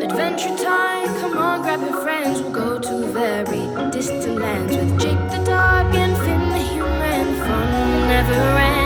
Adventure time, come on, grab your friends. We'll go to very distant lands with Jake the dog and Finn the human. Fun will never.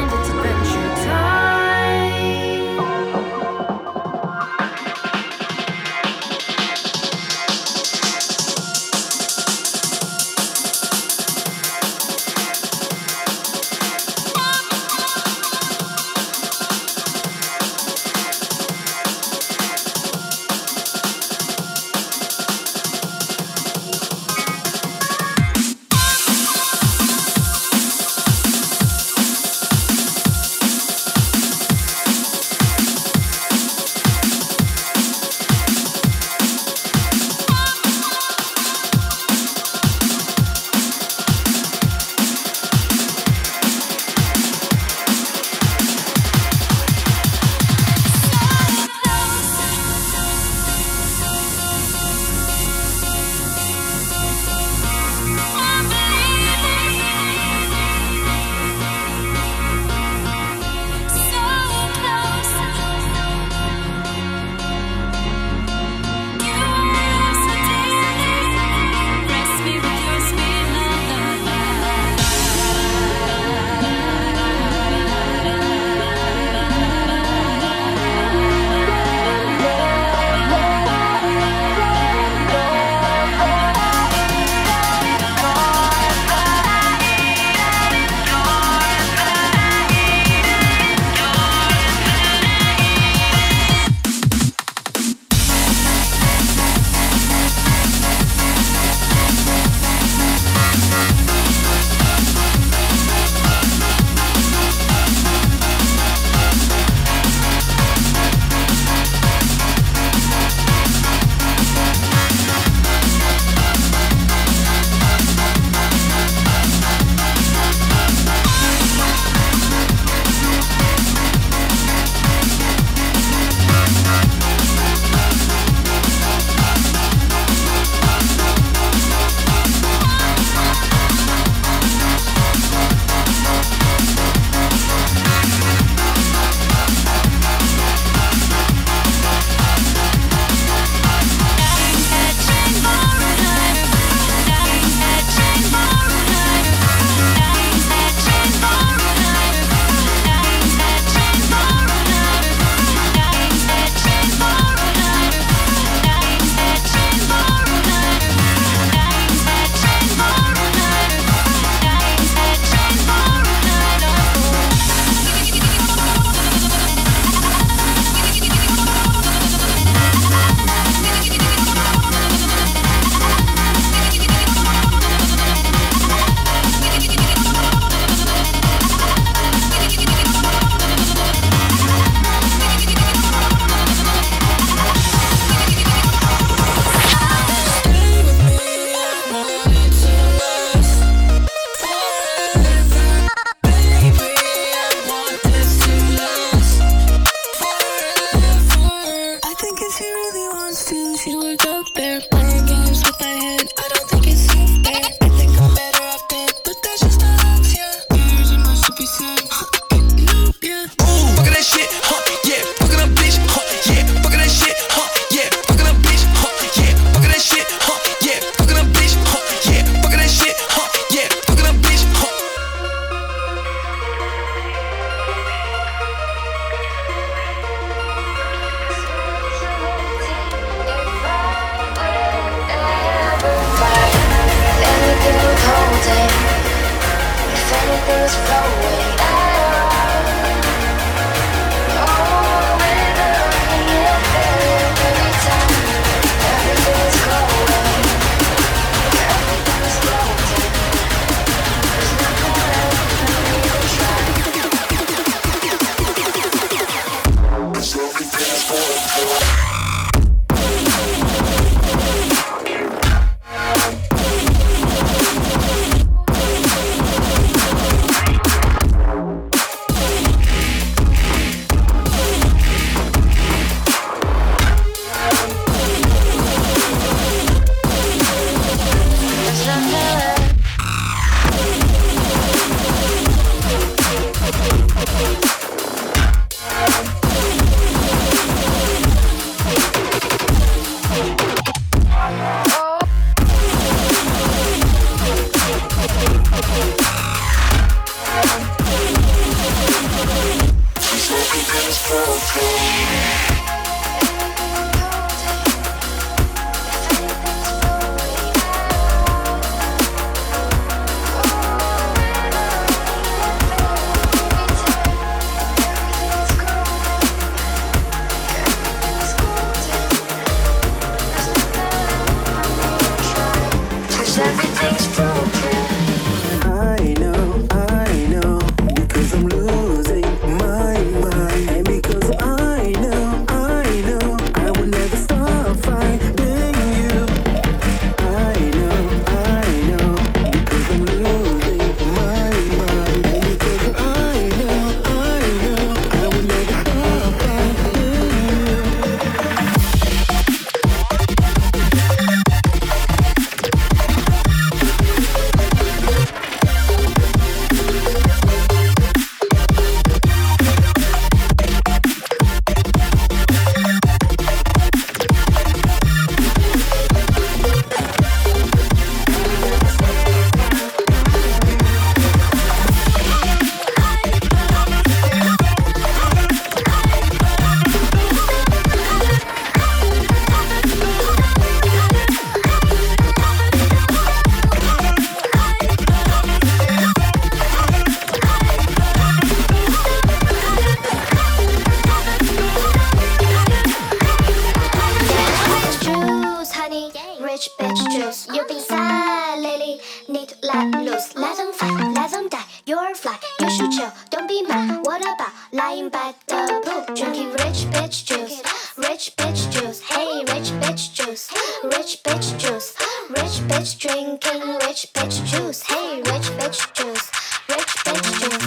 The pool, drinking rich bitch juice? Rich bitch juice, hey, rich bitch juice. Rich bitch juice, rich bitch drinking rich bitch juice. Hey, rich bitch juice, rich bitch juice.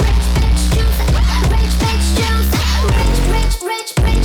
Rich bitch juice, rich bitch juice. Rich, rich, rich, rich,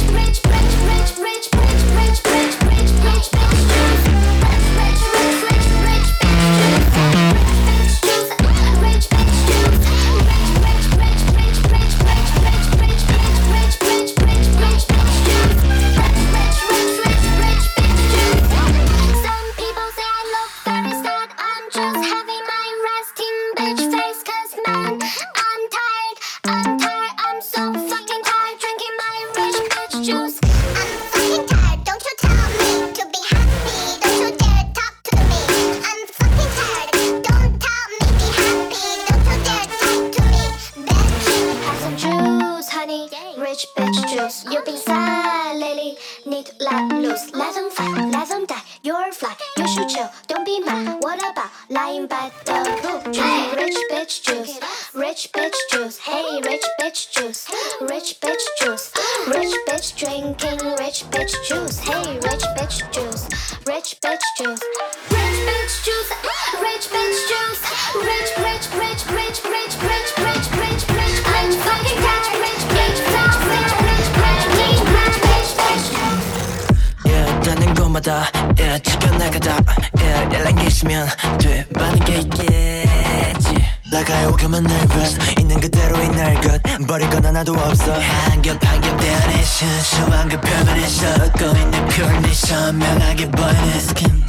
하나도 없어. 한겹 한겹 대안에 순수한 그 표면에 섞어 있는 표현이 선명하게 보이는 skin.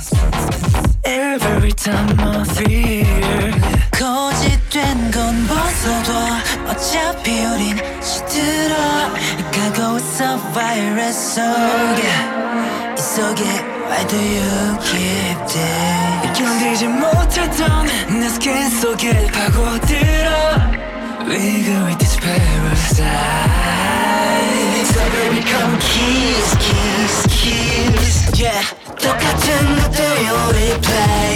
Every time I feel 거짓된 건 벗어도 어차피 우린 시들어. 가고 있어 바이러스 속에 이 속에 Why do you keep that 견디지 못했던 내 스킨 속에 파고들어 We go with this parasite So baby come kiss kiss kiss Yeah 똑같은 것들 you replay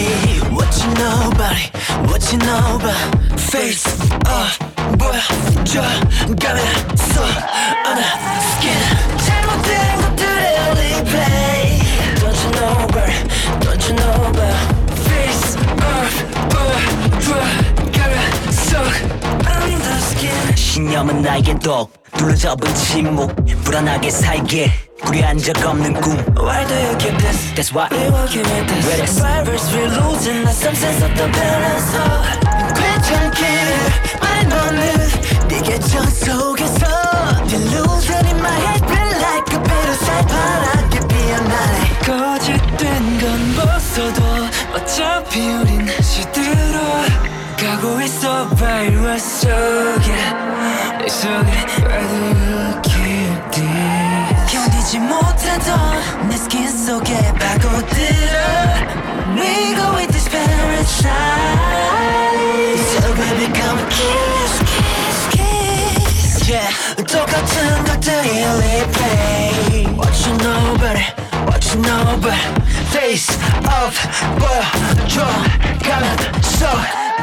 What you know about it What you know about Face up 보여줘 가면서 on the skin 잘못된 것들의 replay Don't you know about it Don't you know about Face up 보여줘 신념은 나에겐 독 둘러잡은 침묵 불안하게 살게 구리한 적 없는 꿈 Why do you keep this? That's why we working with this Where the survivors we losing Not some sense of the balance oh. 괜찮게 말 너는 네게 전 속에서 Delusion in my head Feel like a parasite 바람에 피어나네 거짓된 건 벗어도 어차피 우린 시들어 가고 있어 바이러스 속에 내 속에 기억이 견디지 못하던 내 스킨 속에 파고들어 We go with this parasite So baby come kiss kiss kiss Yeah 똑같은 것들이 replay What you know about it What you know about it Face off 보여줘 가면 속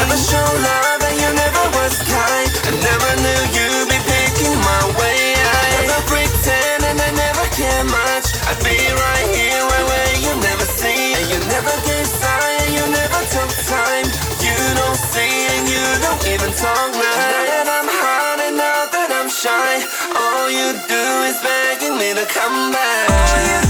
never show love and you never was kind. I never knew you'd be picking my way. I never pretend and I never care much. I'd be right here where, where you never see. And you never gave sign and you never took time. You don't see and you don't even talk right. And I'm hot and I'm shy. All you do is begging me to come back.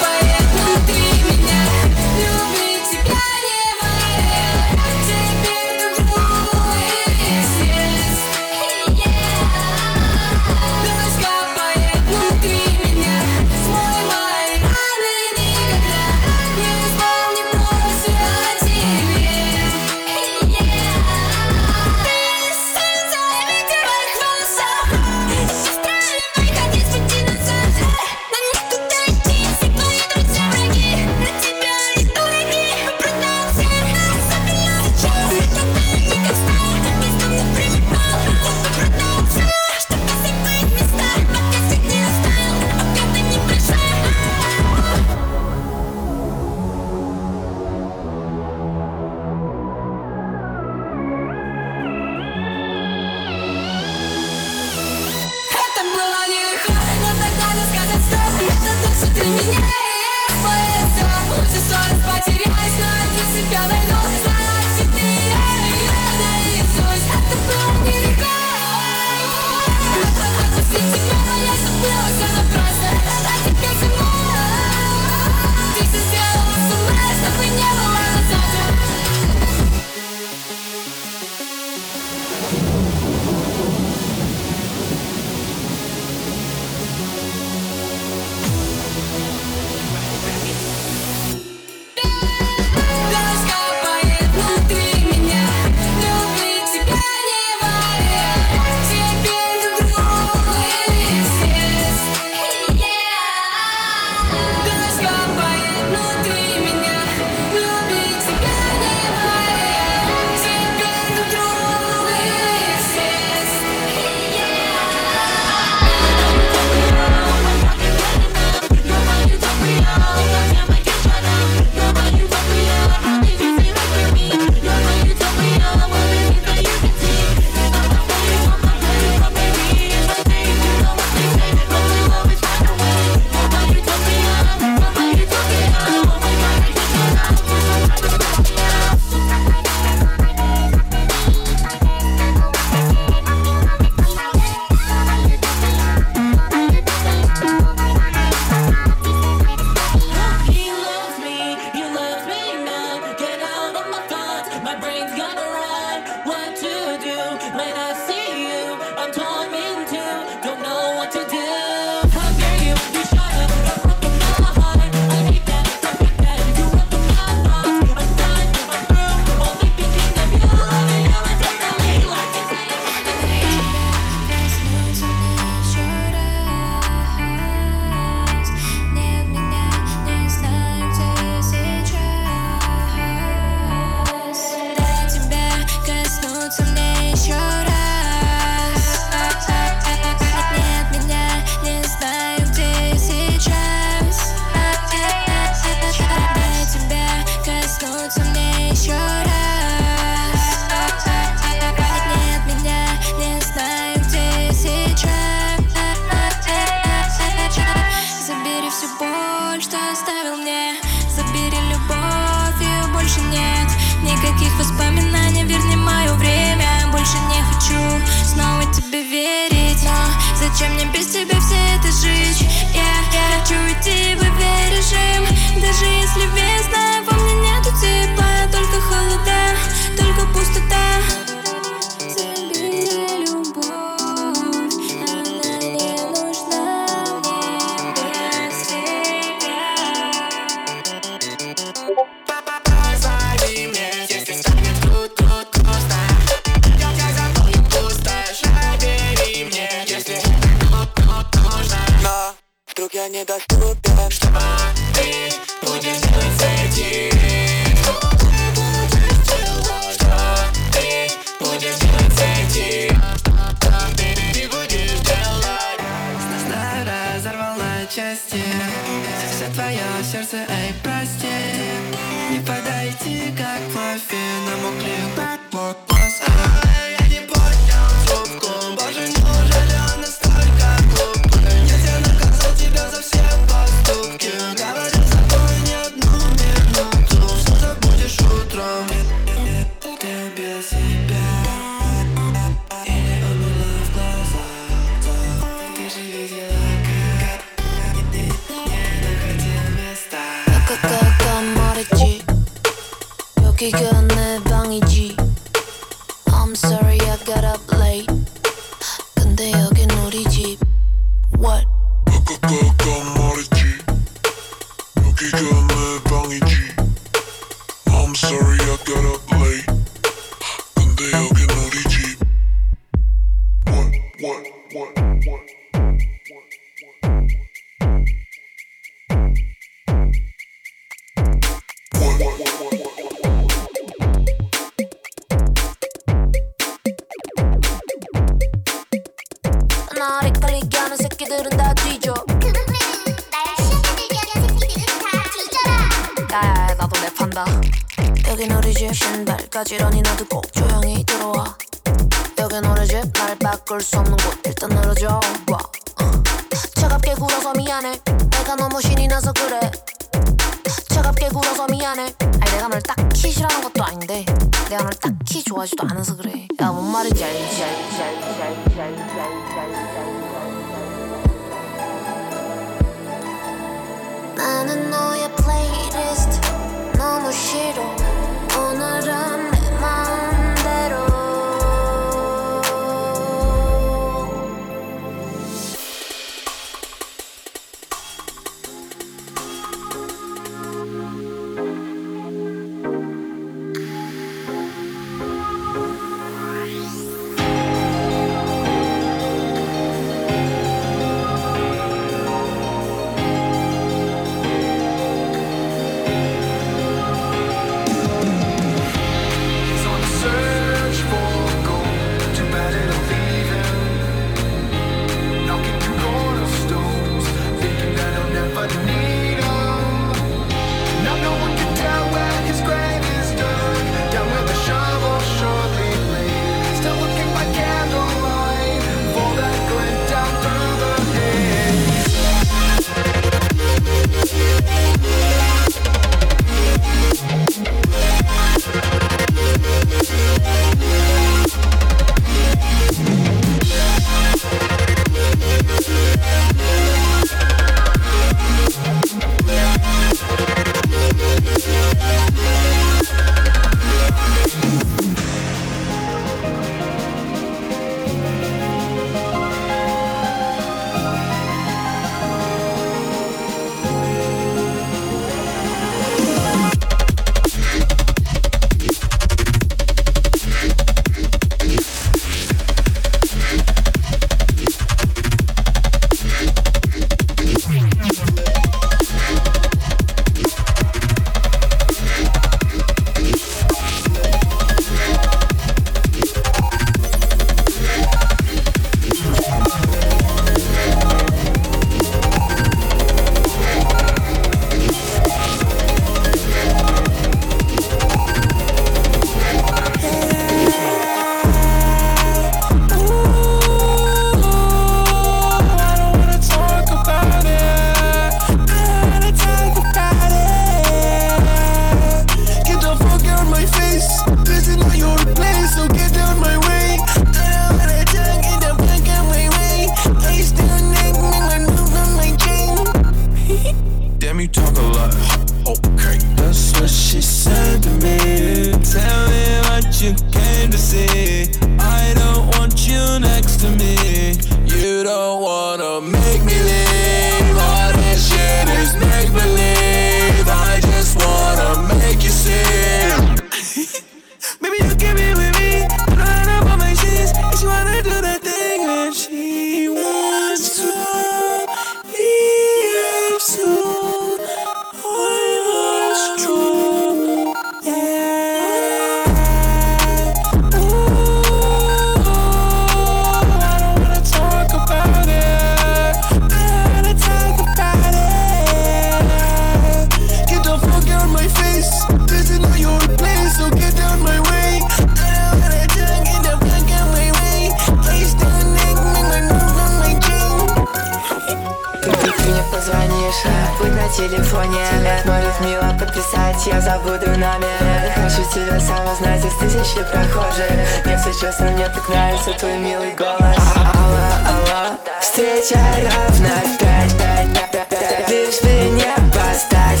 Я забуду намеренно Хочу тебя сам узнать из тысячи прохожих. Мне все честно, мне так нравится твой милый голос. Алло, алло, встреча ровно пять, пять, Лишь бы не поставь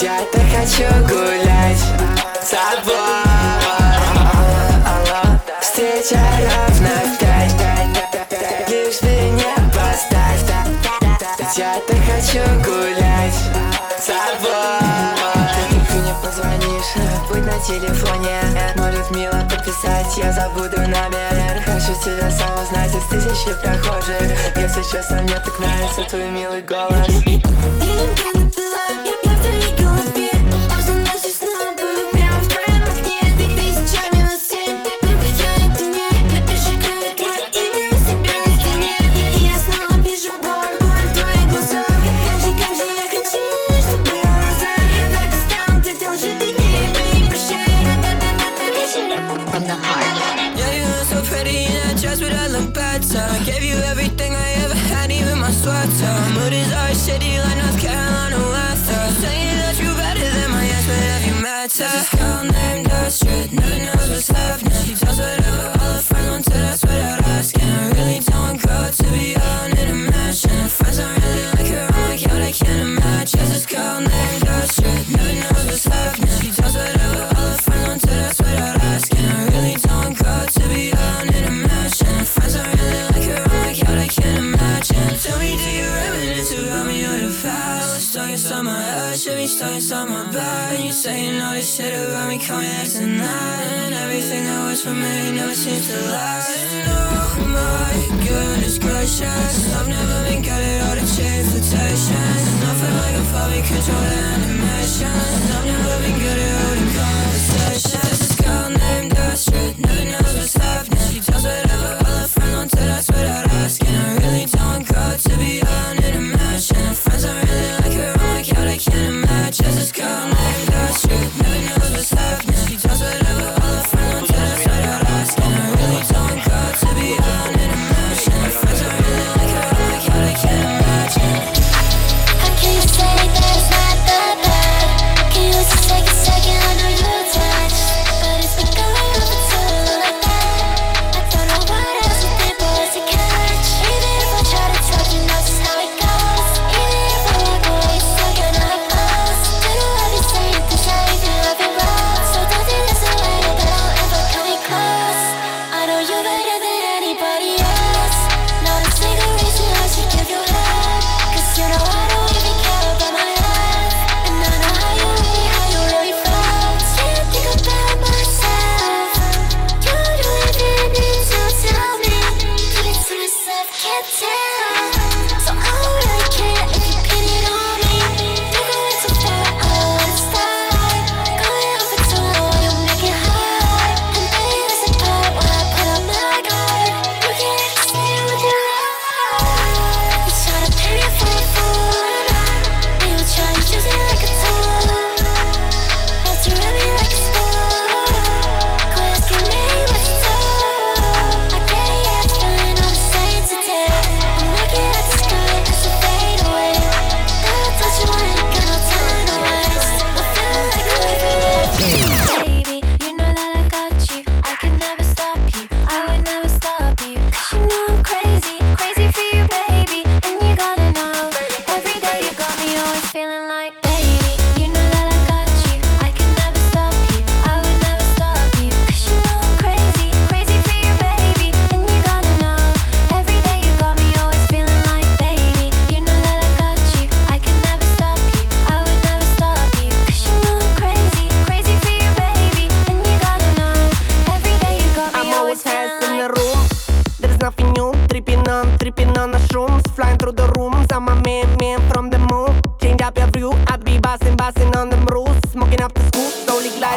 я так хочу гулять с тобой. Алло, алло, встреча ровно пять, пять, Лишь бы не поставь я так хочу гулять. телефоне. Может мило подписать я забуду номер Хочу тебя сам узнать из тысячи прохожих. Если честно, мне так нравится твой милый голос. much on my back, And you saying all this shit about me coming next tonight. And everything that was for me never seems to last. And oh my goodness gracious. I've never been good at all the chain flirtations Nothing like a puppy control animations I've never been good at all the colors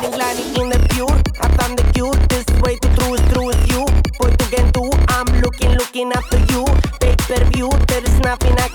gliding, gliding in the pure. I found the cure. This way to true is true with you. Boy, to get to, I'm looking, looking after you. Pay per view, there is nothing I can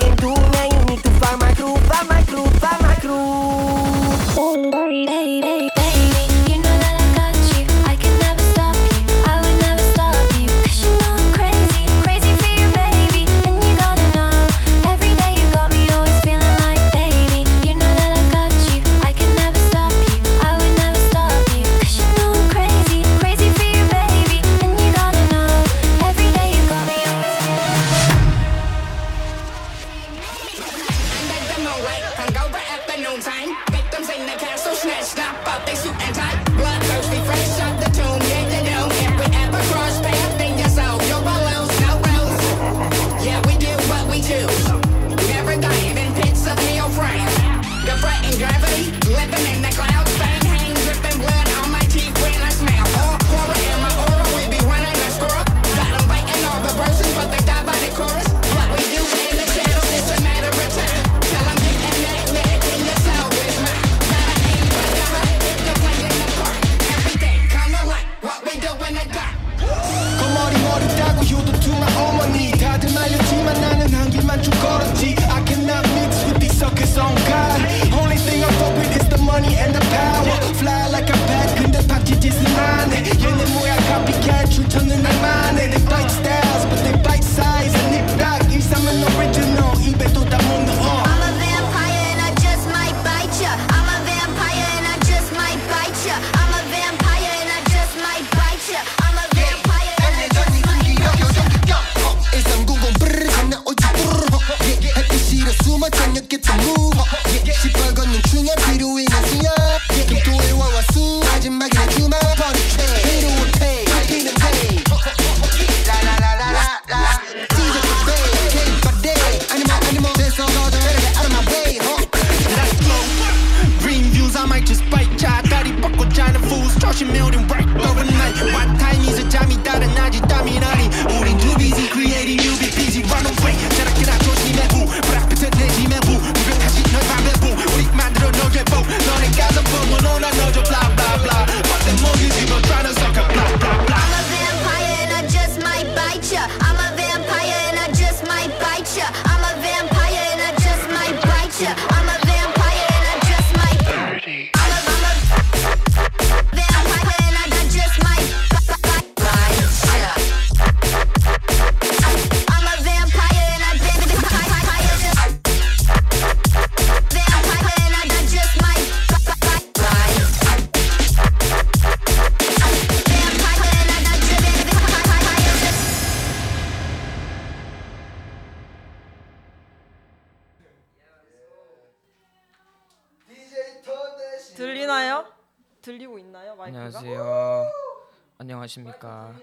안녕하십니까.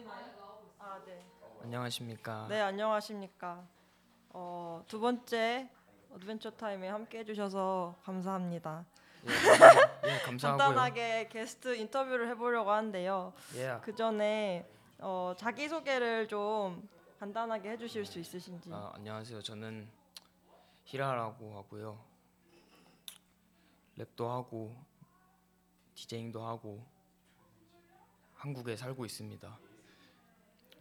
아 네. 안녕하십니까. 네 안녕하십니까. 어, 두 번째 Adventure Time에 함께 해 주셔서 감사합니다. 예, 감사하고요. 간단하게 게스트 인터뷰를 해 보려고 하는데요. 예. 그 전에 어, 자기 소개를 좀 간단하게 해 주실 수 있으신지. 아, 안녕하세요. 저는 히라라고 하고요. 랩도 하고 디제잉도 하고 한국에 살고 있습니다.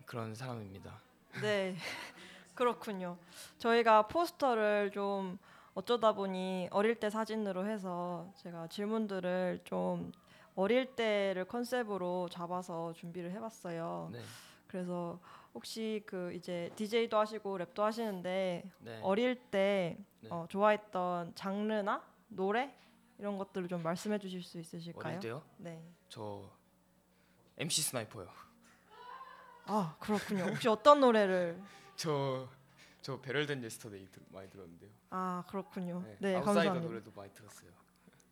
그런 사람입니다. 네, 그렇군요. 저희가 포스터를 좀 어쩌다 보니 어릴 때 사진으로 해서 제가 질문들을 좀 어릴 때를 컨셉으로 잡아서 준비를 해봤어요. 네. 그래서 혹시 그 이제 DJ도 하시고 랩도 하시는데 네. 어릴 때 네. 어, 좋아했던 장르나 노래 이런 것들을 좀 말씀해 주실 수 있으실까요? 어릴 때요? 네. 저 MC 스나이퍼요. 아 그렇군요. 혹시 어떤 노래를? 저 저 Better Than Yesterday 들- 많이 들었는데요. 아 그렇군요. 네. 네, 아웃사이더 감사합니다. 노래도 많이 들었어요.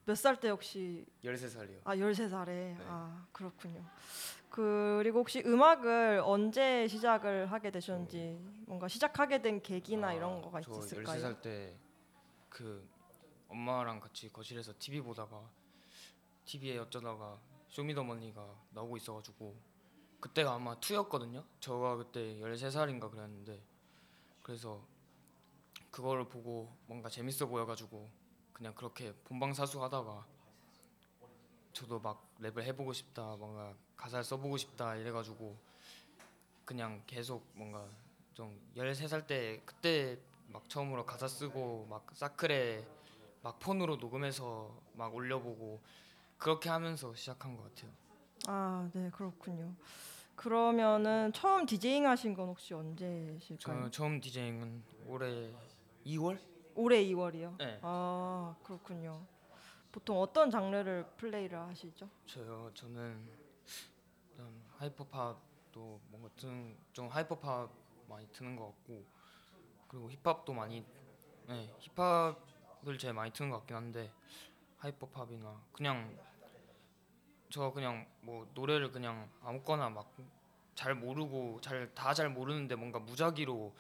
몇 살 때 혹시 13살이요. 아 13살에 네. 아 그렇군요. 그리고 혹시 음악을 언제 시작을 하게 되셨는지 뭔가 시작하게 된 계기나 이런 거가 아, 저 있었을까요? 13살 때 그 엄마랑 같이 거실에서 TV 보다가 TV에 어쩌다가 쇼미더머니가 나오고 있어가지고 그때가 아마 2였거든요. 저가 그때 13살인가 그랬는데 그래서 그거를 보고 뭔가 재밌어 보여가지고 그냥 그렇게 본방사수 하다가 저도 막 랩을 해보고 싶다 뭔가 가사를 써보고 싶다 이래가지고 그냥 계속 뭔가 좀 13살 때 그때 막 처음으로 가사 쓰고 막 사클에 막 폰으로 녹음해서 막 올려보고 그렇게 하면서 시작한 것 같아요. 아, 네, 그렇군요. 그러면은 처음 디제잉 하신 건 혹시 언제실까요? 저 처음 디제잉은 올해 2월? 올해 2월이요. 네. 아, 그렇군요. 보통 어떤 장르를 플레이를 하시죠? 저요 저는 하이퍼팝도 뭔가 트는 좀 하이퍼팝 많이 트는 것 같고 그리고 힙합도 많이 네 힙합을 제일 많이 트는 것 같긴 한데 하이퍼팝이나 그냥 저 그냥 뭐 노래를 그냥 아무거나 막 잘 모르고 잘 다 잘 모르는데 뭔가 무작위로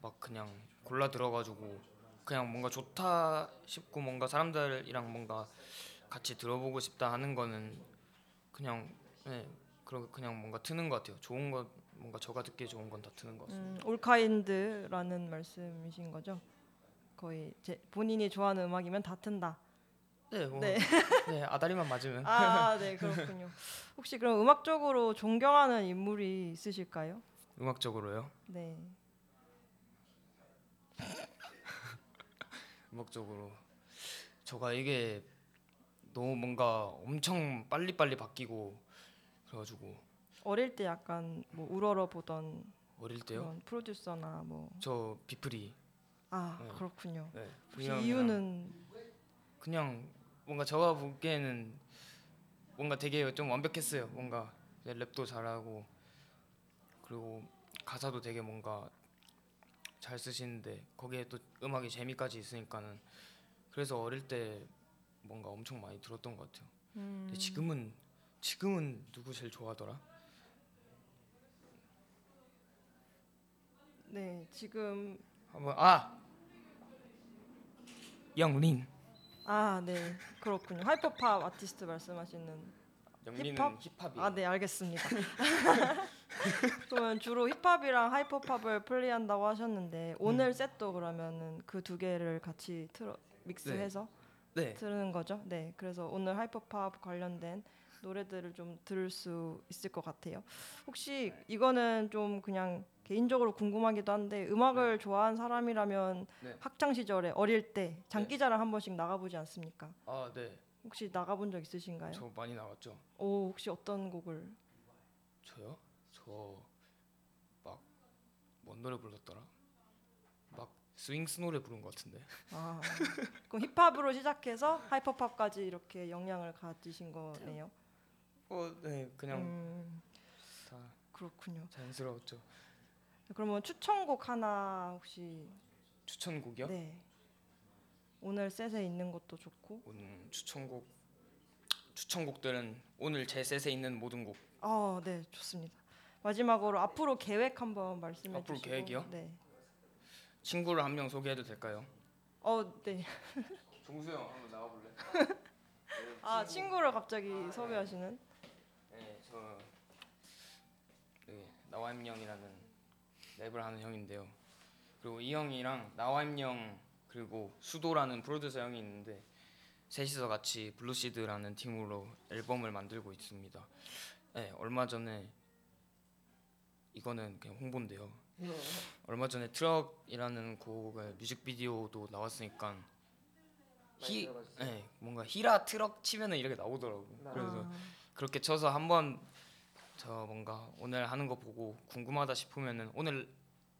막 그냥 골라 들어가지고 그냥 뭔가 좋다 싶고 뭔가 사람들이랑 뭔가 같이 들어보고 싶다 하는 거는 그냥 네 그러 그냥 뭔가 트는 것 같아요. 좋은 거 뭔가 저가 듣기에 좋은 건 다 트는 것 같습니다. 음, 올카인드라는 말씀이신 거죠? 거의 제 본인이 좋아하는 음악이면 다 튼다. 네, 뭐, 네. 네. 아다리만 맞으면 아, 네, 그렇군요. 혹시 그럼 음악적으로 존경하는 인물이 있으실까요? 음악적으로요. 네. 음악적으로 저가 이게 너무 뭔가 엄청 빨리빨리 바뀌고 그래가지고 어릴 때 약간 뭐 우러러 보던 어릴 때요. 프로듀서나 뭐 저 비프리. 아, 네. 그렇군요. 네. 혹시 이유는 그냥 뭔가 저가 보기에는 뭔가 되게 좀 완벽했어요. 뭔가 랩도 잘하고 그리고 가사도 되게 뭔가 잘 쓰시는데 거기에 또 음악이 재미까지 있으니까는 그래서 어릴 때 뭔가 엄청 많이 들었던 것 같아요. 음, 지금은 지금은 누구 제일 좋아하더라? 네, 지금 한번 아 영린 아, 네. 그렇군요. 하이퍼팝 아티스트 말씀하시는 영미는 힙합? 힙합이에요. 아, 네, 알겠습니다. 그러면 주로 힙합이랑 하이퍼팝을 플레이한다고 하셨는데 오늘 셋도 그러면은 그 두 개를 같이 틀어 믹스해서 네. 들은 거죠? 네. 그래서 오늘 하이퍼팝 관련된 노래들을 좀 들을 수 있을 것 같아요. 혹시 이거는 좀 그냥 개인적으로 궁금하기도 한데 음악을 좋아하는 사람이라면 네. 학창 시절에 어릴 때 장기자랑 한 번씩 나가보지 않습니까? 아, 네. 혹시 나가본 적 있으신가요? 저 많이 나왔죠. 오 혹시 어떤 곡을? 저요? 저막 뭔 노래 불렀더라? 막 스윙스 노래 부른 것 같은데. 아 그럼 힙합으로 시작해서 하이퍼팝까지 이렇게 영향을 가지신 거네요. 어, 네. 그냥 음, 다 그렇군요. 자연스러웠죠. 그러면 추천곡 하나 혹시 추천곡이요? 네 오늘 셋에 있는 것도 좋고 오늘 추천곡 추천곡들은 오늘 제 셋에 있는 모든 곡. 아 네 좋습니다. 마지막으로 앞으로 계획 한번 말씀해 앞으로 주시고 계획이요? 네. 친구를 한 명 소개해도 될까요? 어 네. 종수 형 한번 나와 볼래? 아 친구를 갑자기 섭외하시는 네, 저 네, 나와임 형이라는 랩을 하는 형인데요. 그리고 이 형이랑 나와임 형 그리고 수도라는 프로듀서 형이 있는데 셋이서 같이 블루시드라는 팀으로 앨범을 만들고 있습니다. 네, 얼마 전에 이거는 그냥 홍보인데요. 얼마 전에 트럭이라는 곡의 뮤직비디오도 나왔으니까 히, 네, 뭔가 히라 트럭 치면은 이렇게 나오더라고요. 그래서 아, 그렇게 쳐서 한번 저 뭔가 오늘 하는 거 보고 궁금하다 싶으면은 오늘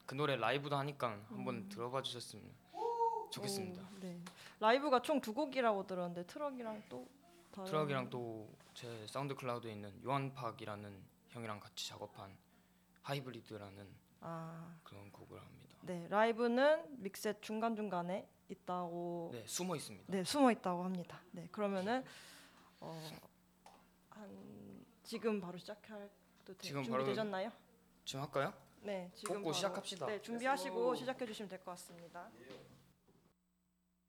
그 노래 라이브도 하니까 한번 들어봐 주셨으면 좋겠습니다. 오, 네. 라이브가 총 두 곡이라고 들었는데 트럭이랑 또 다른 트럭이랑 또 제 SoundCloud에 있는 요한팍이라는 형이랑 같이 작업한 하이브리드라는 아, 그런 곡을 합니다. 네 라이브는 믹셋 중간 중간에 있다고 네, 숨어 있습니다. 네 숨어 있다고 합니다. 네 그러면은 어 한 지금 바로 시작해도 되- 지금 바로- 준비되셨나요? 지금 할까요? 네 지금 뽑고 바로- 시작합시다. 네 준비하시고 시작해 주시면 될 것 같습니다.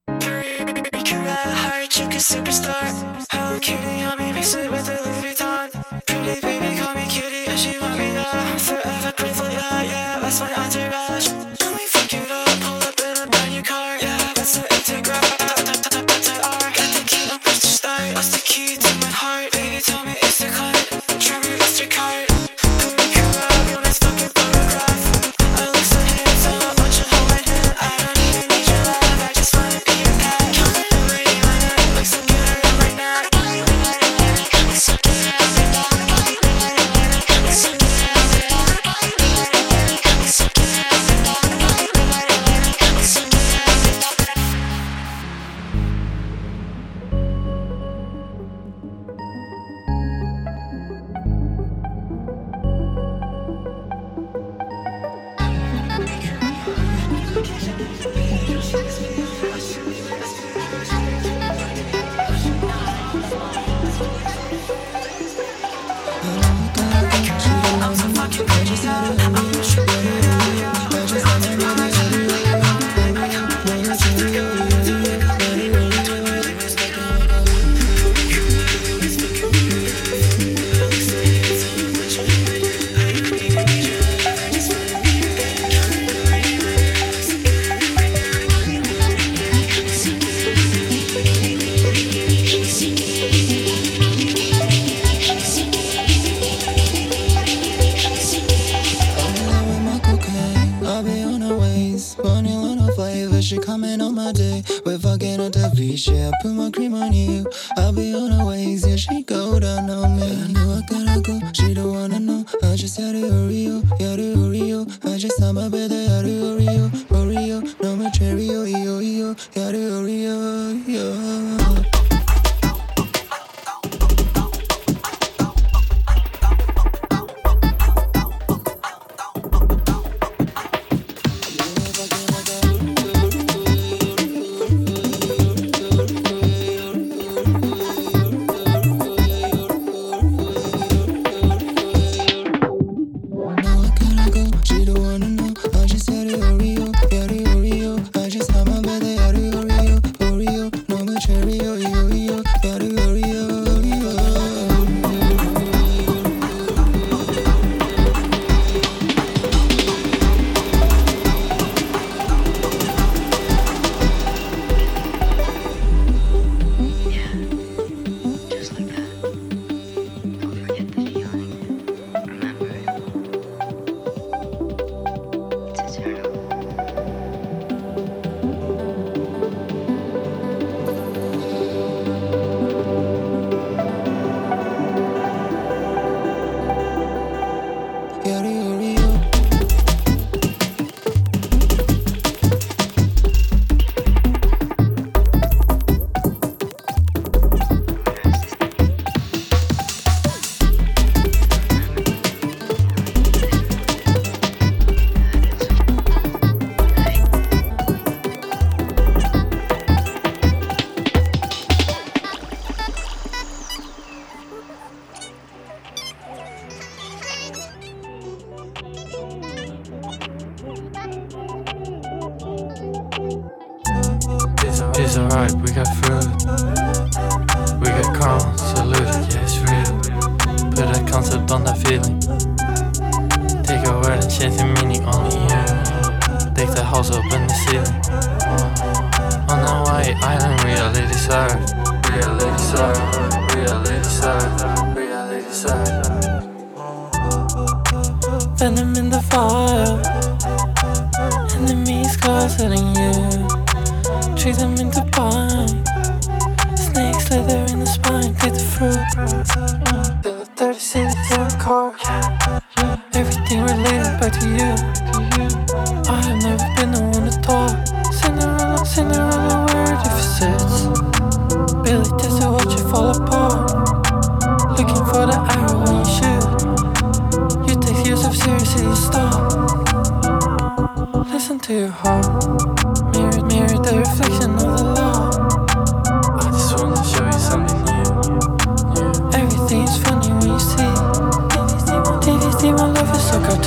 Make you got a heart, you can superstar. Hello Kitty, I'm in mix it with a Louis Vuitton. Pretty baby, call me cutie, and she want me to forever grateful, yeah, yeah. That's my entourage.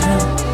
myself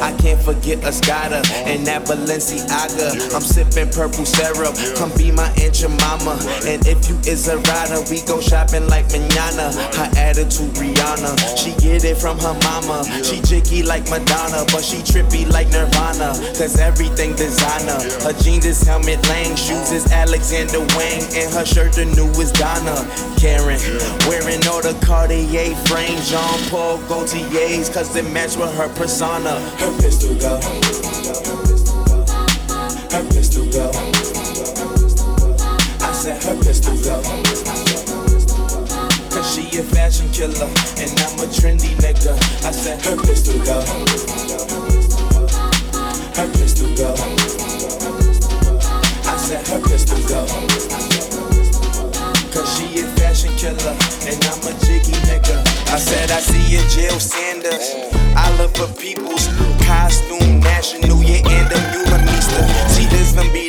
I can't forget Escada and that Balenciaga. I'm sippin' purple syrup, come be my aunt mama. And if you is a rider, we go shopping like manana. Her attitude Rihanna, she get it from her mama. She jicky like Madonna, but she trippy like Nirvana. Cause everything designer. Her jeans is Helmet Lang, shoes is Alexander Wang, and her shirt the newest Donna. Karen, wearing all the Cartier frames, Jean Paul Gaultier's, cause they match with her persona. Her pistol go. Her pistol go. I said her pistol. Cause she a fashion killer, and I'm a trendy nigga. I said her pistol go. Her pistol go. I said her pistol go. Cause she a fashion killer, and I'm a jiggy nigga. I said I see a Jill Sanders. I look for people's costume, national, yeah, and Mulanista. See, this gonna be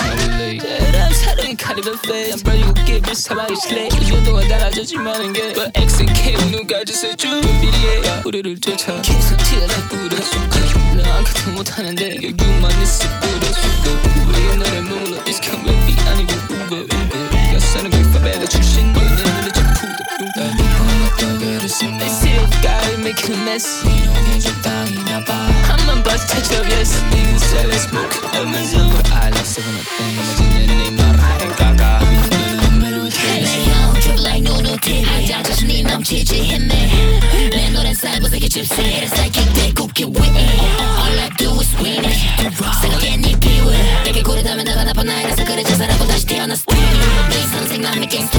사랑이 카리발 face 난 버리고 give 사방이 슬레이 2년 동안 달라졌지만 게 But X and K 누가 짓을 준비해 우리를 쫓아 계속 튀어나 뿌렸어 난 같은 못하는데 여기만 있어 뿌렸어 우리의 노래 몰라 It's come with me 아니고 우버 우버 여사는 귓밥에다 출신 너 네 눈에 좀 푸다 They still got it making a mess 이놈의 적당히나 봐 한번 봐서 touch up yes Niggas say let's smoke 하면서 I like seven up thing 넘어지는 내 말에 가가 내형 drip like 노노 TV 자존심이 넘치지 힘내 내 노래는 쌀보세기 집세 Psychic 대 굽게 위에 All I do is win it 생각해 네 비위 내게 고르다면 내가 나쁜 나이라서 그래 자살하고 다시 태어났어 네 선생 남의 갱스터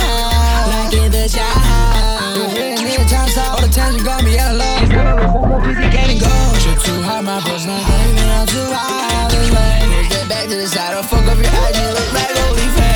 give it your all. Hitting me times out all the times you got me out I'm a getting gold. You're too hot, my bitch, not getting out too high. Get back to the side, Don't fuck up your eyes, you look like holy fan.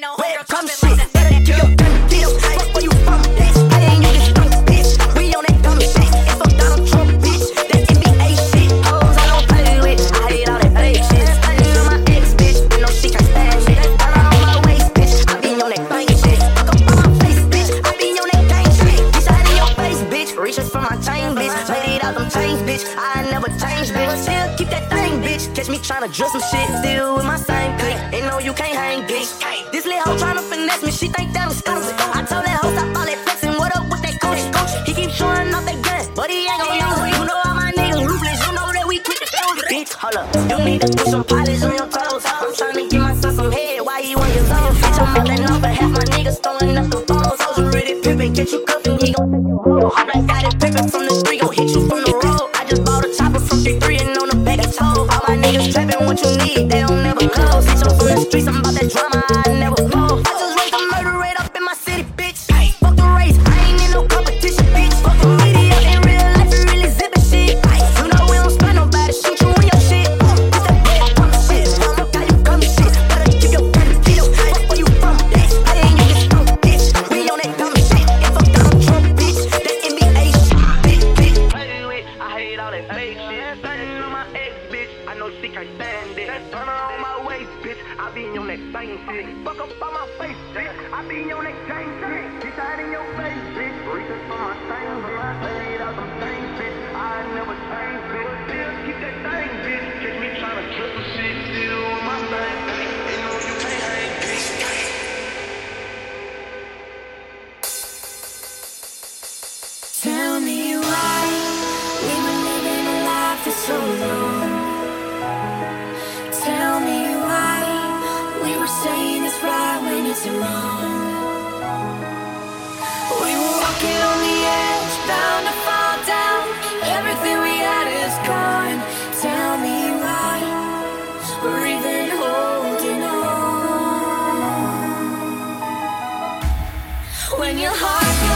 Where no Here comes Heart.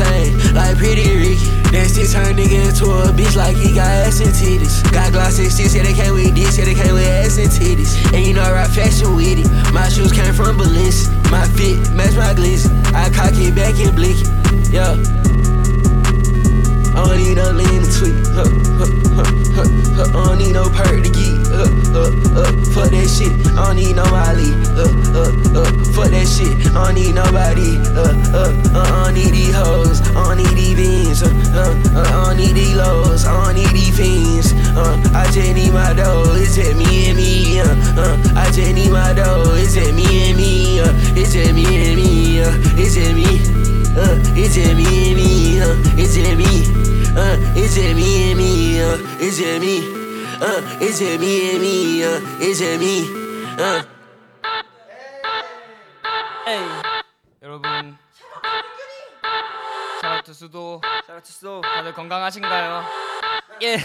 Like Pretty Ricky. Then she turned nigga into a bitch like he got ass and titties. Got gloss 66, yeah they came with this, yeah they came with ass and titties. And you know I rock fashion with it. My shoes came from Balenci. My fit match my glizzy. I cock it back and blick it. Yeah. I don't need no lean to tweet. Huh, huh, huh, huh. I don't need no perk to geek. Uh, uh, uh, fuck that shit. I don't need no Molly. Uh, uh, uh, fuck that shit. I don't need nobody. Uh, uh, uh, I don't need these hoes. I don't need these beans. Uh, uh, uh, I don't need these lows. I don't need these fiends. Uh, I just need my dough. It's just me and me. Uh, uh, I just need my dough. It's just me and me. Uh, it's just me and me. Uh, it's just me. Uh, it's just me and me. Uh, it's just me. Uh, it's just me and me. Uh, it's just me. Uh, it's just me and me. Uh, it's just me. Uh. 여러분 샤라투 수도 샤라투 수도 다들 건강하신가요? 예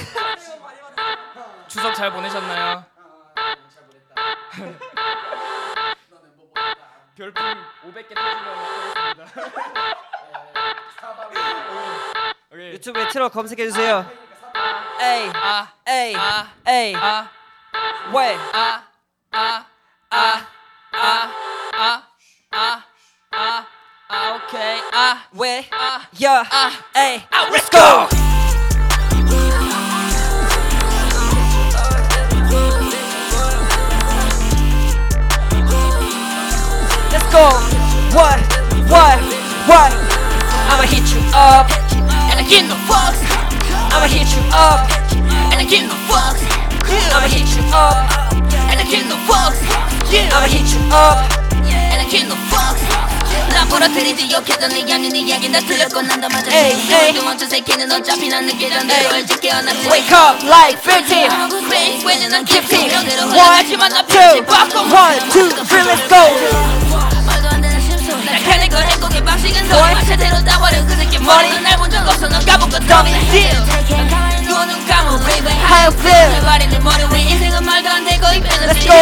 추석 잘 보내셨나요? 별풍 500개 터지면 하겠습니다 유튜브에 틀어 검색해 주세요. Hey, ah, hey, ah, hey, ah. Wait, ah, ah, ah, ah, ah, ah, ah, ah, okay, ah, way, ah, yeah, ah, hey, ah, let's go. Let's go. What? What? What? I'ma hit you up, and I get no fucks. I'ma hit you up, and I get no fucks, I'ma hit you up, and I get no fucks, I'ma hit you up. and I get no fucks. 나 부러뜨리지 욕했던 내 얌전 이야기 다 틀렸고 난다 맞아 에이, 에이. 두 번째 새끼는 어차피 난 느끼던 대로 일찍 깨어났지 Wake up like 15. Space 왜냐 난 깊이 15. 명대로 One, 흘러가지만 나 two, 편집 바꿔 one, two, three, let's go. 방식은 너의 마차대로 따버려 그 새끼 머리는 날본 적 없어 넌 까먹고 더미 누워눈 감아 baby How you feel? 내 발이 내 머리 위 인생은 말도 안 되고 이 배는 Let's go.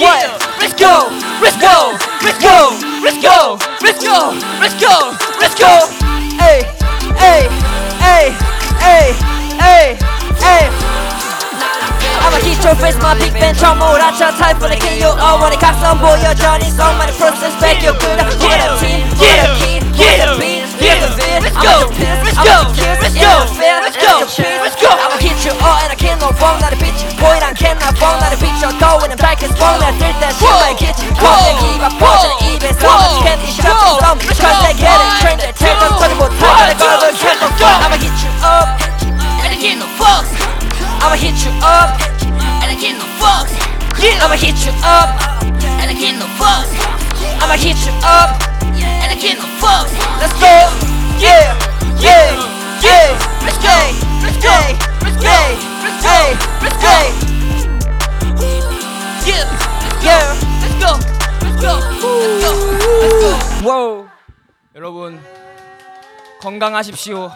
What? Let's go. Let's go. Let's go. Let's go. Let's go. Let's go. Let's go. Hey, hey, hey, hey, hey, hey. I'ma hit your face my big band 전무라 차 time for the king. you all wanna 각성 보여 전이 성만의 process back you good what up team what up key what up beat Here's the beat, let's go, let's go, let's go, let's go, let's go. I'ma hit you all and I can't no wrong. Not a bitch, boy, I can't cannot wrong. Not a bitch, I'm going and back is wrong. I did that shit like it. Come and keep my fortune, even some of these candy shots and some. Because they get it, train their tail, I'm turning more time. I gotta go, I'ma hit you up, and I get no fucks. I'ma hit you up get no fucks I'ma hit you up And I get no fucks I'ma hit you up And I get no fucks Let's go Yeah Yeah Yeah Let's go Let's go Let's go Let's go Let's go Yeah Yeah Let's go Let's go Let's go Let's go Whoa 여러분 건강하십시오.